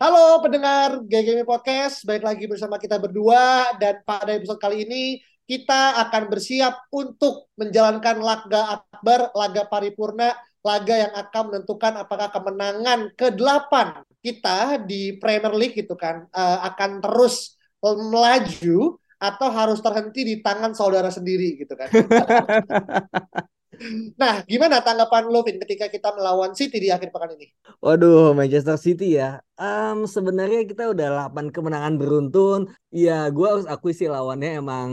Halo pendengar GGM Podcast, baik lagi bersama kita berdua dan pada episode kali ini kita akan bersiap untuk menjalankan laga akbar, laga paripurna, laga yang akan menentukan apakah kemenangan ke-8 kita di Premier League gitu kan uh, akan terus melaju atau harus terhenti di tangan saudara sendiri gitu kan. Nah, gimana tanggapan lo, Vin, ketika kita melawan City di akhir pekan ini? Waduh, Manchester City ya. Um, sebenarnya kita udah 8 kemenangan beruntun. Ya, gue harus akui sih lawannya emang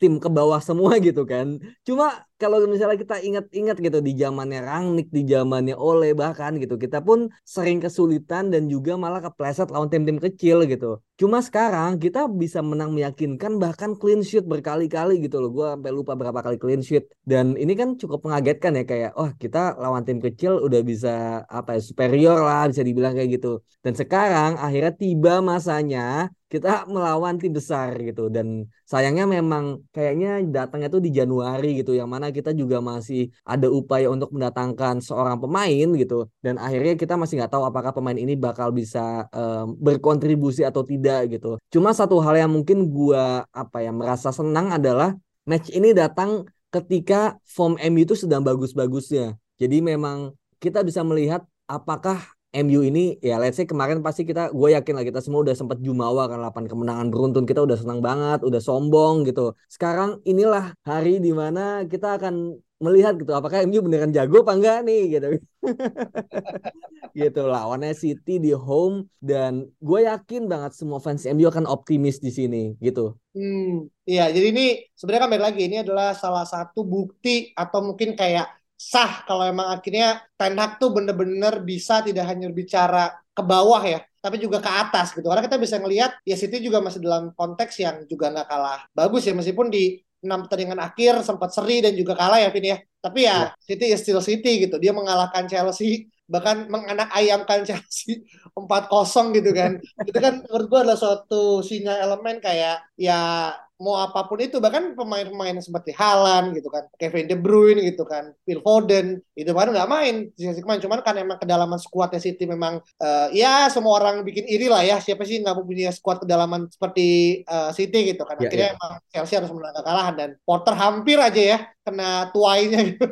tim ke bawah semua gitu kan. Cuma kalau misalnya kita ingat-ingat gitu di zamannya Rangnick, di zamannya Ole bahkan gitu, kita pun sering kesulitan dan juga malah kepleset lawan tim-tim kecil gitu. Cuma sekarang kita bisa menang meyakinkan bahkan clean sheet berkali-kali gitu loh. Gue sampai lupa berapa kali clean sheet dan ini kan cukup mengagetkan ya kayak oh kita lawan tim kecil udah bisa apa ya superior lah bisa dibilang kayak gitu. Dan sekarang akhirnya tiba masanya kita melawan tim besar gitu. Dan sayangnya memang kayaknya datangnya tuh di Januari gitu yang mana kita juga masih ada upaya untuk mendatangkan seorang pemain gitu. Dan akhirnya kita masih nggak tahu apakah pemain ini bakal bisa um, berkontribusi atau tidak gitu. Cuma satu hal yang mungkin gua apa ya merasa senang adalah match ini datang ketika form MU itu sedang bagus-bagusnya. Jadi memang kita bisa melihat apakah MU ini ya let's say kemarin pasti kita gue yakin lah kita semua udah sempat jumawa kan 8 kemenangan beruntun kita udah senang banget udah sombong gitu. Sekarang inilah hari di mana kita akan melihat gitu apakah MU beneran jago apa enggak nih gitu. Gitu lawannya City di home dan gue yakin banget semua fans MU akan optimis di sini gitu. Hmm iya jadi ini sebenarnya kan lagi ini adalah salah satu bukti atau mungkin kayak sah kalau emang akhirnya Ten Hag tuh bener-bener bisa tidak hanya bicara ke bawah ya, tapi juga ke atas gitu. Karena kita bisa ngelihat ya City juga masih dalam konteks yang juga nggak kalah bagus ya meskipun di enam pertandingan akhir sempat seri dan juga kalah ya Vin ya. Tapi ya, ya. City is still City gitu. Dia mengalahkan Chelsea bahkan menganak ayamkan Chelsea 4-0 gitu kan. itu kan menurut gue adalah suatu sinyal elemen kayak ya mau apa pun itu bahkan pemain-pemain seperti Haaland gitu kan Kevin De Bruyne gitu kan Phil Foden itu baru nggak main sisi kemarin cuman kan emang kedalaman skuadnya City memang uh, ya semua orang bikin iri lah ya siapa sih nggak punya skuad kedalaman seperti uh, City gitu kan ya, akhirnya ya, ya. emang Chelsea harus menang kekalahan dan Porter hampir aja ya kena tuainya gitu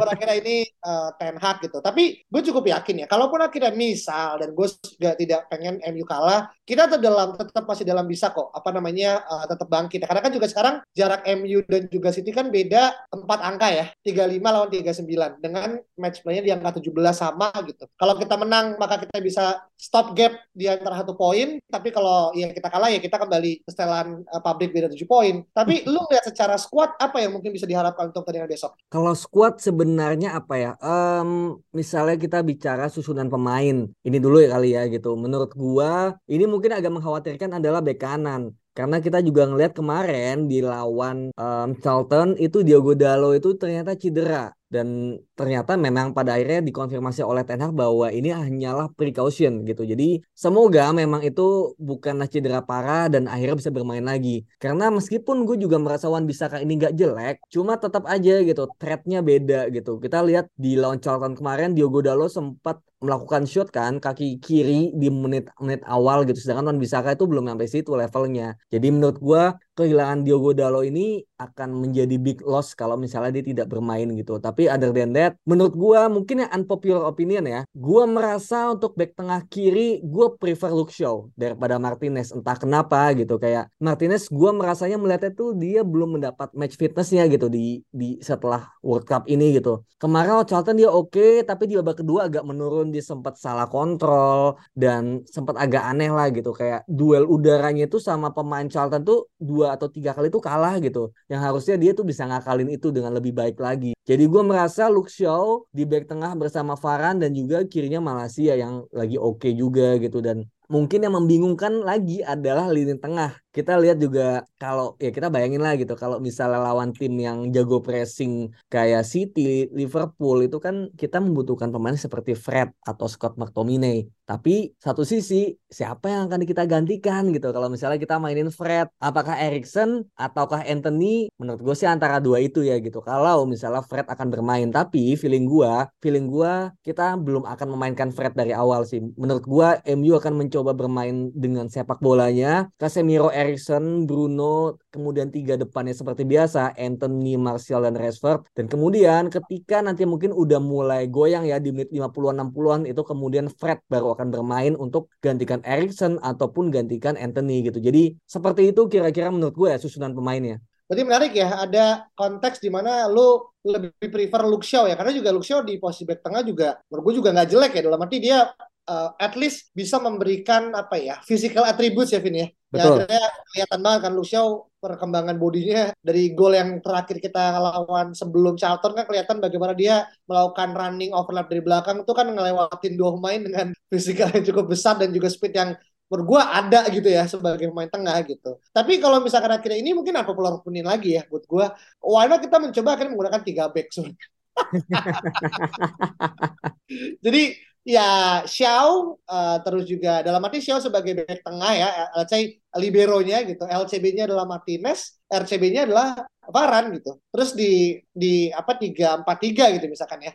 akhirnya ini uh, Ten Hag gitu tapi gue cukup yakin ya kalaupun akhirnya misal dan gue juga tidak pengen MU kalah kita tetap dalam tetap masih dalam bisa kok apa namanya uh, tetap bangkit. Karena kan juga sekarang jarak MU dan juga City kan beda 4 angka ya. 35 lawan 39 dengan match play-nya di angka 17 sama gitu. Kalau kita menang maka kita bisa stop gap di antara satu poin, tapi kalau ya kita kalah ya kita kembali ke setelan uh, pabrik beda 7 poin. Tapi lu lihat secara squad apa yang mungkin bisa diharapkan untuk pertandingan besok? Kalau squad sebenarnya apa ya? Um, misalnya kita bicara susunan pemain. Ini dulu ya kali ya gitu. Menurut gua ini mungkin agak mengkhawatirkan adalah bek kanan. Karena kita juga ngelihat kemarin di lawan um, Charlton itu Diogo Dalo itu ternyata cedera dan ternyata memang pada akhirnya dikonfirmasi oleh Ten Hag bahwa ini hanyalah precaution gitu. Jadi semoga memang itu bukanlah cedera parah dan akhirnya bisa bermain lagi. Karena meskipun gue juga merasa Wan Bisaka ini gak jelek, cuma tetap aja gitu, threatnya beda gitu. Kita lihat di lawan Charlton kemarin Diogo Dalo sempat melakukan shot kan kaki kiri di menit-menit awal gitu sedangkan Wan Bisaka itu belum sampai situ levelnya jadi menurut gue kehilangan Diogo Dalo ini akan menjadi big loss kalau misalnya dia tidak bermain gitu tapi other than that menurut gue mungkin yang unpopular opinion ya gue merasa untuk back tengah kiri gue prefer Luke Shaw daripada Martinez. Entah kenapa gitu kayak Martinez gue merasanya melihatnya tuh dia belum mendapat match fitnessnya gitu di di setelah World Cup ini gitu. Kemarin Charlton dia oke okay, tapi di babak kedua agak menurun dia sempat salah kontrol dan sempat agak aneh lah gitu. Kayak duel udaranya itu sama pemain Charlton tuh dua atau tiga kali tuh kalah gitu. Yang harusnya dia tuh bisa ngakalin itu dengan lebih baik lagi Jadi gue merasa Luke Shaw di back tengah bersama Varane dan juga kirinya Malaysia yang lagi oke okay juga gitu dan mungkin yang membingungkan lagi adalah lini tengah kita lihat juga kalau ya kita bayangin lah gitu kalau misalnya lawan tim yang jago pressing kayak City, Liverpool itu kan kita membutuhkan pemain seperti Fred atau Scott McTominay. Tapi satu sisi siapa yang akan kita gantikan gitu kalau misalnya kita mainin Fred, apakah Erikson ataukah Anthony? Menurut gue sih antara dua itu ya gitu. Kalau misalnya Fred akan bermain, tapi feeling gue, feeling gue kita belum akan memainkan Fred dari awal sih. Menurut gue MU akan mencoba bermain dengan sepak bolanya. Casemiro Erikson, Bruno, kemudian tiga depannya seperti biasa, Anthony, Martial, dan Rashford. Dan kemudian ketika nanti mungkin udah mulai goyang ya di menit 50-an, 60-an, itu kemudian Fred baru akan bermain untuk gantikan Erikson ataupun gantikan Anthony gitu. Jadi seperti itu kira-kira menurut gue ya susunan pemainnya. Berarti menarik ya, ada konteks di mana lu lebih prefer Luke ya, karena juga Luke di posisi back tengah juga, menurut gue juga nggak jelek ya, dalam arti dia uh, at least bisa memberikan apa ya physical attributes ya Vin ya. ya Betul. Ya akhirnya kelihatan banget kan Lucio perkembangan bodinya dari gol yang terakhir kita lawan sebelum Charlton kan kelihatan bagaimana dia melakukan running overlap dari belakang itu kan ngelewatin dua pemain dengan fisikal yang cukup besar dan juga speed yang menurut gue ada gitu ya sebagai pemain tengah gitu. Tapi kalau misalkan akhirnya ini mungkin apa perlu punin lagi ya buat gue. Why not kita mencoba akhirnya menggunakan tiga back sebenarnya. Jadi ya Xiao uh, terus juga dalam arti Xiao sebagai back tengah ya let's say liberonya gitu LCB-nya adalah Martinez RCB-nya adalah Varan gitu. Terus di di apa tiga empat tiga gitu misalkan ya.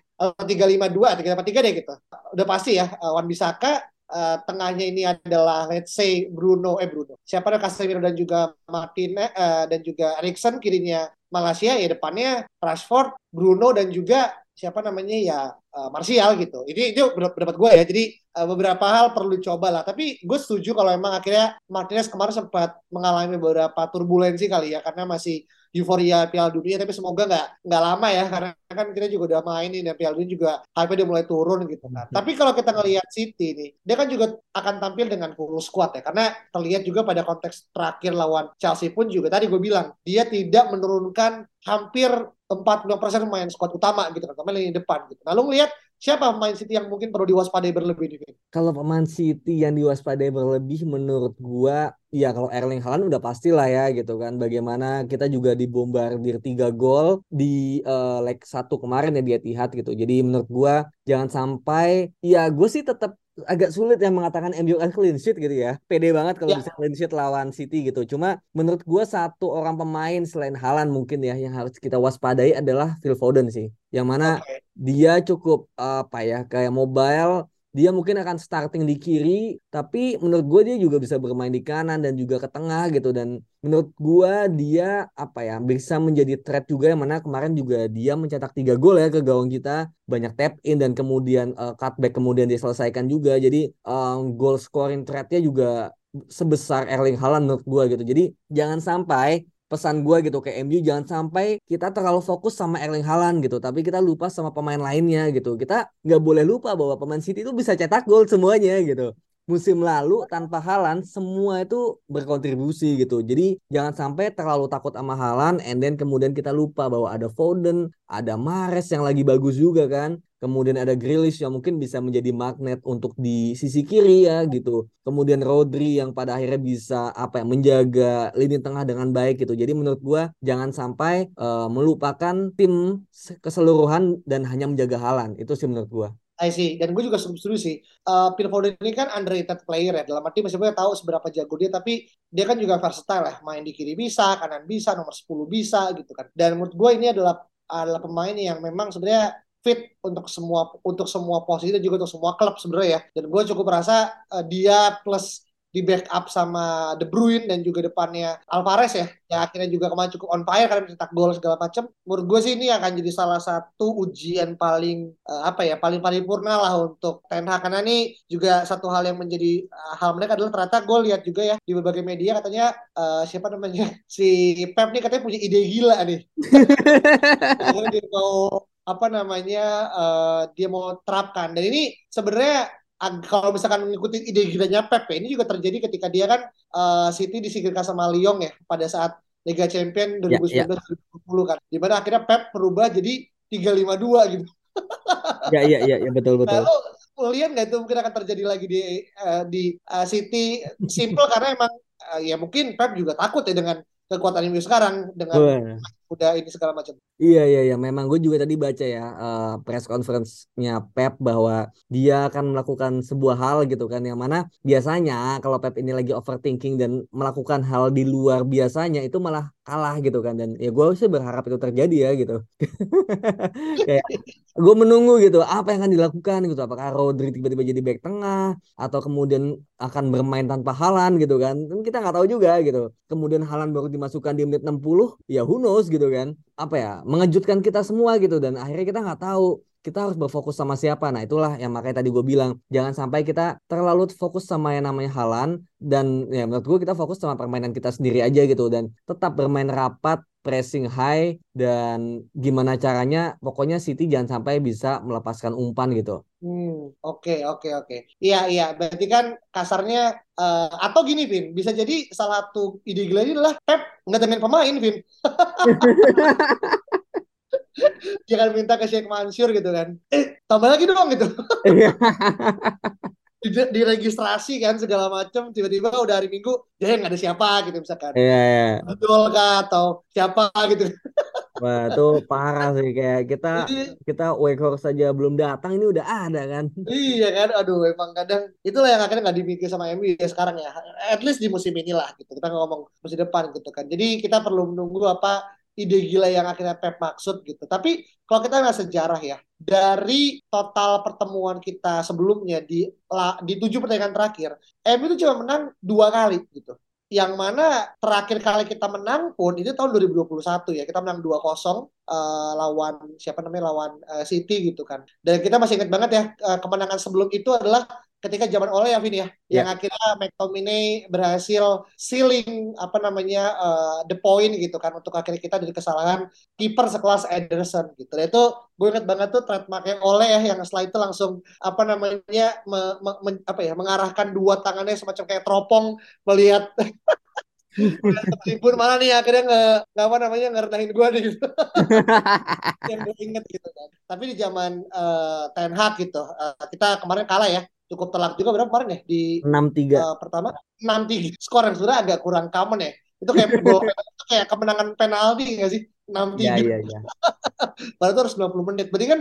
Tiga lima dua tiga empat tiga deh gitu. Udah pasti ya uh, Wan Bisaka uh, tengahnya ini adalah let's say Bruno eh Bruno. Siapa ada Casemiro dan juga Martinez uh, dan juga Erikson kirinya Malaysia ya depannya Rashford Bruno dan juga siapa namanya ya uh, Martial gitu. Ini itu pendapat gue ya. Jadi uh, beberapa hal perlu dicoba lah. Tapi gue setuju kalau emang akhirnya Martinez kemarin sempat mengalami beberapa turbulensi kali ya karena masih euforia Piala Dunia tapi semoga nggak nggak lama ya karena kan kita juga udah mainin ya Piala Dunia juga hype dia mulai turun gitu kan. Hmm. Tapi kalau kita ngelihat City nih, dia kan juga akan tampil dengan full squad ya karena terlihat juga pada konteks terakhir lawan Chelsea pun juga tadi gue bilang dia tidak menurunkan hampir 40% main squad utama gitu kan, lini depan gitu. Lalu ngelihat siapa pemain City yang mungkin perlu diwaspadai berlebih nih? Kalau pemain City yang diwaspadai berlebih menurut gua ya kalau Erling Haaland udah pasti lah ya gitu kan. Bagaimana kita juga dibombardir tiga gol di uh, leg satu kemarin ya di Etihad gitu. Jadi menurut gua jangan sampai ya gue sih tetap agak sulit yang mengatakan MU kan clean sheet gitu ya. Pede banget kalau ya. bisa clean sheet lawan City gitu. Cuma menurut gue satu orang pemain selain Halan mungkin ya yang harus kita waspadai adalah Phil Foden sih. Yang mana okay. dia cukup apa ya kayak mobile dia mungkin akan starting di kiri tapi menurut gue dia juga bisa bermain di kanan dan juga ke tengah gitu. Dan menurut gue dia apa ya bisa menjadi threat juga yang mana kemarin juga dia mencetak tiga gol ya ke gawang kita. Banyak tap in dan kemudian uh, cutback kemudian diselesaikan juga. Jadi um, goal scoring threatnya juga sebesar Erling Haaland menurut gue gitu. Jadi jangan sampai pesan gue gitu ke MU jangan sampai kita terlalu fokus sama Erling Haaland gitu tapi kita lupa sama pemain lainnya gitu. Kita nggak boleh lupa bahwa pemain City itu bisa cetak gol semuanya gitu musim lalu tanpa Halan semua itu berkontribusi gitu. Jadi jangan sampai terlalu takut sama Halan and then kemudian kita lupa bahwa ada Foden, ada Mares yang lagi bagus juga kan. Kemudian ada Grealish yang mungkin bisa menjadi magnet untuk di sisi kiri ya gitu. Kemudian Rodri yang pada akhirnya bisa apa ya menjaga lini tengah dengan baik gitu. Jadi menurut gua jangan sampai uh, melupakan tim keseluruhan dan hanya menjaga Halan. Itu sih menurut gua. I see. Dan gue juga setuju sih. Uh, Phil Foden ini kan underrated player ya. Dalam arti meskipun tahu seberapa jago dia, tapi dia kan juga versatile ya. Main di kiri bisa, kanan bisa, nomor 10 bisa gitu kan. Dan menurut gue ini adalah adalah pemain yang memang sebenarnya fit untuk semua untuk semua posisi dan juga untuk semua klub sebenarnya ya. Dan gue cukup merasa uh, dia plus di backup sama De Bruyne dan juga depannya Alvarez ya yang akhirnya juga kemarin cukup on fire karena mencetak gol segala macam menurut gue sih ini akan jadi salah satu ujian paling uh, apa ya paling paripurna lah untuk Ten Hag. Karena ini juga satu hal yang menjadi uh, hal mereka adalah ternyata gue lihat juga ya di berbagai media katanya uh, siapa namanya si Pep nih katanya punya ide gila nih. Dia mau apa namanya uh, dia mau terapkan. Dan ini sebenarnya kalau misalkan mengikuti ide gilanya Pep ya, ini juga terjadi ketika dia kan uh, City disingkirkan sama Lyon ya pada saat Liga Champion 2019-2020 yeah, yeah. kan. Di mana akhirnya Pep berubah jadi 352 gitu. Ya iya iya ya, betul betul. Lo lihat nggak itu mungkin akan terjadi lagi di uh, di uh, City simple karena emang uh, ya mungkin Pep juga takut ya dengan kekuatan MU sekarang dengan Wah. udah ini segala macam. Iya iya iya memang gue juga tadi baca ya uh, press conference-nya Pep bahwa dia akan melakukan sebuah hal gitu kan yang mana biasanya kalau Pep ini lagi overthinking dan melakukan hal di luar biasanya itu malah kalah gitu kan dan ya gue sih berharap itu terjadi ya gitu. Kayak gue menunggu gitu apa yang akan dilakukan gitu? Apakah Rodri tiba-tiba jadi back tengah atau kemudian akan bermain tanpa Halan gitu kan? Kita nggak tahu juga gitu. Kemudian Halan baru dimasukkan di menit 60 ya who knows gitu kan? Apa ya mengejutkan kita semua gitu. Dan akhirnya kita nggak tahu kita harus berfokus sama siapa. Nah itulah yang makanya tadi gue bilang jangan sampai kita terlalu fokus sama yang namanya Halan dan ya menurut gue kita fokus sama permainan kita sendiri aja gitu. Dan tetap bermain rapat pressing high dan gimana caranya pokoknya City jangan sampai bisa melepaskan umpan gitu. Hmm, oke okay, oke okay, oke. Okay. Iya iya, berarti kan kasarnya uh, atau gini Vin, bisa jadi salah satu ide gila ini adalah Pep ngetemin pemain Vin. jangan minta ke Sheikh Mansur gitu kan eh tambah lagi dong gitu iya. diregistrasi kan segala macam tiba-tiba udah hari minggu ya nggak ada siapa gitu misalkan iya, iya. betul kah atau siapa gitu Wah itu parah sih kayak kita kita Wakehorse saja belum datang ini udah ada kan. Iya kan, aduh emang kadang itulah yang akhirnya nggak dimikir sama MU ya sekarang ya. At least di musim inilah gitu kita ngomong musim depan gitu kan. Jadi kita perlu menunggu apa ide gila yang akhirnya Pep maksud gitu. Tapi kalau kita nggak sejarah ya, dari total pertemuan kita sebelumnya di di tujuh pertandingan terakhir, MU itu cuma menang dua kali gitu. Yang mana terakhir kali kita menang pun itu tahun 2021 ya. Kita menang 2-0 uh, lawan siapa namanya lawan uh, City gitu kan. Dan kita masih ingat banget ya uh, kemenangan sebelum itu adalah ketika zaman Ole ya Vin ya, yeah. yang akhirnya McTominay berhasil sealing apa namanya uh, the point gitu kan untuk akhirnya kita dari kesalahan kiper sekelas Ederson gitu. Dan itu gue inget banget tuh trademarknya Ole ya yang setelah itu langsung apa namanya me, me, me, apa ya mengarahkan dua tangannya semacam kayak teropong melihat pun mana nih akhirnya nggak nggak apa namanya ngerendahin gue nih gitu. yang gue inget gitu kan tapi di zaman uh, Ten Hag gitu uh, kita kemarin kalah ya cukup telak juga berapa kemarin ya? Di enam tiga. uh, pertama? Enam tiga. Skor yang sudah agak kurang common ya. Itu kayak gol kayak kemenangan penalti nggak sih? Enam tiga. Ya, ya, ya. Padahal itu harus 90 menit. Berarti kan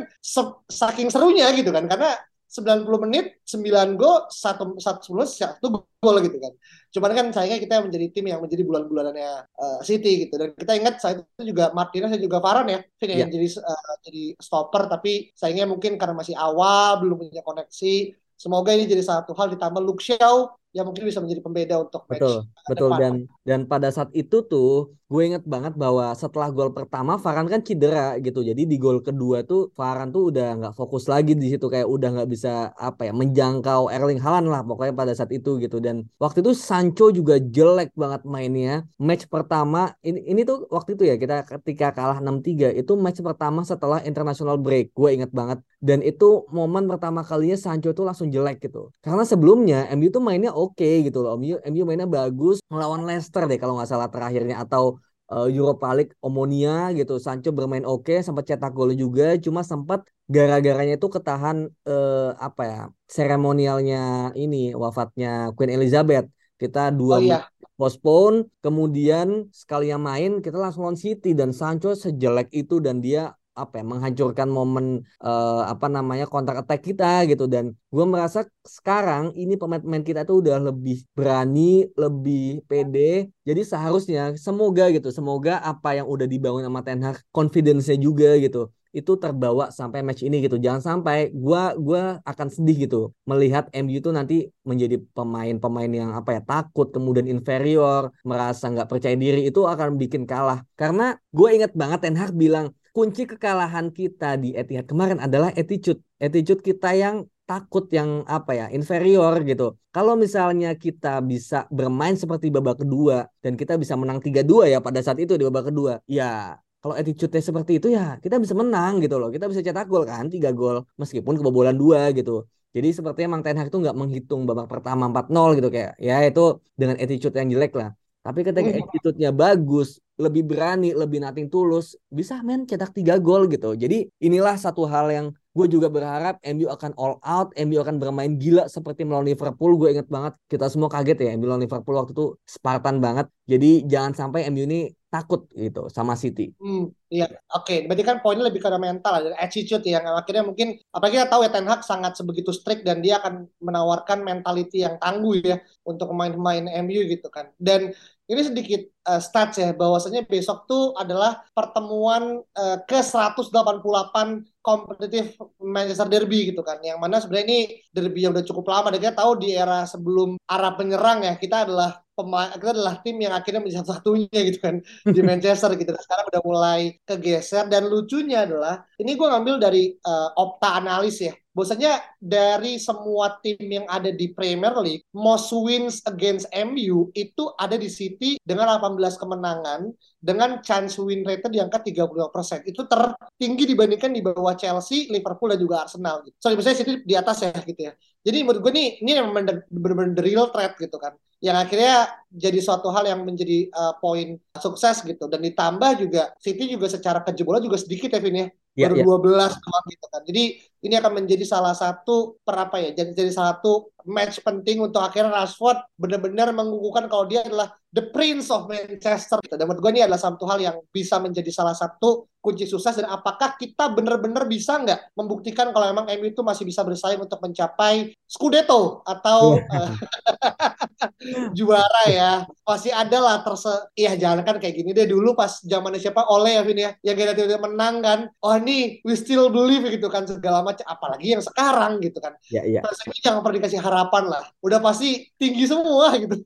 saking serunya gitu kan. Karena 90 menit 9 gol satu satu satu gol gitu kan. Cuman kan sayangnya kita menjadi tim yang menjadi bulan-bulanannya uh, City gitu. Dan kita ingat saat itu juga Martinez dan juga Varane ya. Vin yeah. yang jadi uh, jadi stopper tapi sayangnya mungkin karena masih awal belum punya koneksi Semoga ini jadi satu hal ditambah Luke Shaw yang mungkin bisa menjadi pembeda untuk match betul betul. depan. dan dan pada saat itu tuh gue inget banget bahwa setelah gol pertama Farhan kan cedera gitu. Jadi di gol kedua tuh Farhan tuh udah nggak fokus lagi di situ. Kayak udah nggak bisa apa ya menjangkau Erling Haaland lah pokoknya pada saat itu gitu. Dan waktu itu Sancho juga jelek banget mainnya. Match pertama ini ini tuh waktu itu ya kita ketika kalah 6-3 itu match pertama setelah international break. Gue inget banget dan itu momen pertama kalinya Sancho tuh langsung jelek gitu karena sebelumnya MU tuh mainnya oke okay gitu loh. MU, MU mainnya bagus melawan Leicester deh kalau nggak salah terakhirnya atau uh, Europa League Omonia gitu. Sancho bermain oke, okay, sempat cetak gol juga, cuma sempat gara-garanya itu ketahan uh, apa ya seremonialnya ini wafatnya Queen Elizabeth. Kita dua oh, iya. postpone, kemudian sekali yang main kita langsung lawan City dan Sancho sejelek itu dan dia apa ya menghancurkan momen uh, apa namanya counter attack kita gitu dan gue merasa sekarang ini pemain-pemain kita tuh udah lebih berani lebih pede jadi seharusnya semoga gitu semoga apa yang udah dibangun sama Ten Hag confidence-nya juga gitu itu terbawa sampai match ini gitu. Jangan sampai gua gua akan sedih gitu melihat MU itu nanti menjadi pemain-pemain yang apa ya takut kemudian inferior, merasa nggak percaya diri itu akan bikin kalah. Karena gue ingat banget Ten Hag bilang kunci kekalahan kita di Etihad kemarin adalah attitude. Attitude kita yang takut yang apa ya inferior gitu. Kalau misalnya kita bisa bermain seperti babak kedua dan kita bisa menang 3-2 ya pada saat itu di babak kedua, ya kalau attitude-nya seperti itu ya kita bisa menang gitu loh. Kita bisa cetak gol kan, 3 gol meskipun kebobolan 2 gitu. Jadi sepertinya Mang Ten Hag itu nggak menghitung babak pertama 4-0 gitu kayak ya itu dengan attitude yang jelek lah. Tapi ketika attitude-nya bagus, lebih berani, lebih nating tulus, bisa men cetak tiga gol gitu. Jadi inilah satu hal yang gue juga berharap MU akan all out, MU akan bermain gila seperti melawan Liverpool. Gue inget banget kita semua kaget ya MU melawan Liverpool waktu itu Spartan banget. Jadi jangan sampai MU ini takut gitu sama City. Hmm, iya, oke. Okay. Berarti kan poinnya lebih karena mental, dan attitude yang akhirnya mungkin, apalagi kita tahu ya Ten Hag sangat sebegitu strict dan dia akan menawarkan mentality yang tangguh ya untuk pemain-pemain MU gitu kan. Dan ini sedikit uh, stats ya bahwasanya besok tuh adalah pertemuan uh, ke 188 kompetitif Manchester Derby gitu kan yang mana sebenarnya ini derby yang udah cukup lama dan kita tahu di era sebelum arah penyerang ya kita adalah pemain kita adalah tim yang akhirnya menjadi satu-satunya gitu kan di Manchester gitu. Sekarang udah mulai kegeser dan lucunya adalah ini gue ngambil dari uh, Opta analis ya. Bahwasanya dari semua tim yang ada di Premier League, most wins against MU itu ada di City dengan 18 kemenangan dengan chance win rate di angka 32%. Itu tertinggi dibandingkan di bawah Chelsea, Liverpool dan juga Arsenal gitu. Sorry, misalnya City di atas ya gitu ya. Jadi menurut gue nih ini yang benar-benar real threat gitu kan yang akhirnya jadi suatu hal yang menjadi uh, poin sukses gitu. Dan ditambah juga City juga secara kejebolan juga sedikit ya Vin ya. Yeah, baru yeah. 12 doang gitu kan. Jadi ini akan menjadi salah satu per apa ya jadi jadi satu match penting untuk akhirnya Rashford benar-benar mengukuhkan kalau dia adalah the prince of Manchester. Dan menurut gue ini adalah satu hal yang bisa menjadi salah satu kunci sukses. Dan apakah kita benar-benar bisa nggak membuktikan kalau memang MU itu masih bisa bersaing untuk mencapai Scudetto atau uh, juara ya? Pasti ada lah terse iya jangan kan kayak gini deh. Dulu pas zamannya siapa? Oleh ya Vin ya yang kita tiba-tiba menang kan. Oh ini we still believe gitu kan segala macam apalagi yang sekarang gitu kan ya, ya. jangan pernah dikasih harapan lah udah pasti tinggi semua gitu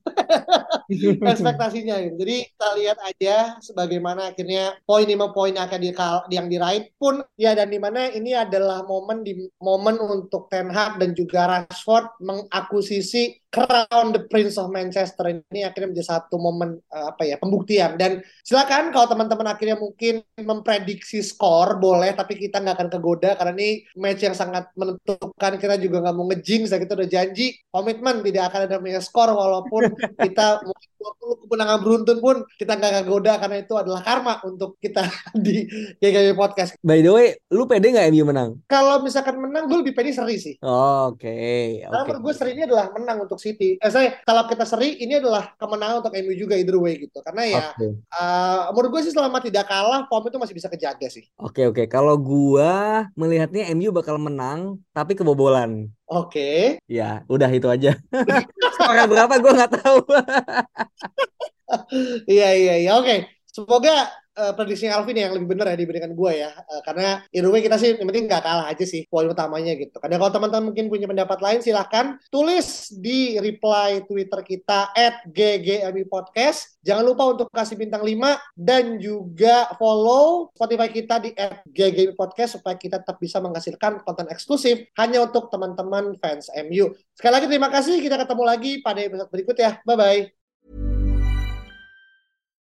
ekspektasinya gitu. jadi kita lihat aja sebagaimana akhirnya poin lima poin yang akan di yang diraih pun ya dan di mana ini adalah momen di momen untuk Ten Hag dan juga Rashford mengakuisisi crown the Prince of Manchester ini akhirnya menjadi satu momen uh, apa ya pembuktian. Dan silakan kalau teman-teman akhirnya mungkin memprediksi skor boleh tapi kita nggak akan kegoda karena ini match yang sangat menentukan. Kita juga nggak mau ngejing kita udah janji komitmen tidak akan ada namanya skor walaupun kita 20 kemenangan beruntun pun kita nggak kegoda karena itu adalah karma untuk kita di GGB Podcast. By the way, lu pede nggak MU menang? Kalau misalkan menang, gue lebih pede seri sih. Oh, Oke. Okay. Karena okay. menurut gue seri ini adalah menang untuk City. Eh, saya kalau kita seri, ini adalah kemenangan untuk MU juga either way gitu. Karena ya, okay. uh, menurut gue sih selama tidak kalah, form itu masih bisa kejaga sih. Oke okay, oke. Okay. Kalau gue melihatnya MU bakal menang, tapi kebobolan. Oke. Okay. Ya, udah itu aja. Skor berapa gue nggak tahu. Iya iya iya. Oke. Semoga uh, prediksi Alvin yang lebih benar ya dibandingkan gue ya. Uh, karena way kita sih yang penting nggak kalah aja sih poin utamanya gitu. Karena kalau teman-teman mungkin punya pendapat lain silahkan tulis di reply Twitter kita at Podcast. Jangan lupa untuk kasih bintang 5 dan juga follow Spotify kita di at Podcast supaya kita tetap bisa menghasilkan konten eksklusif hanya untuk teman-teman fans MU. Sekali lagi terima kasih. Kita ketemu lagi pada episode berikut ya. Bye-bye.